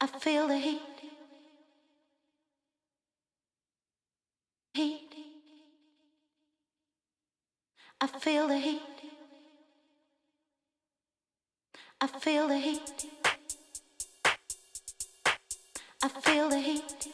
I feel the heat. Heat. I feel the heat. I feel the heat. I feel the heat.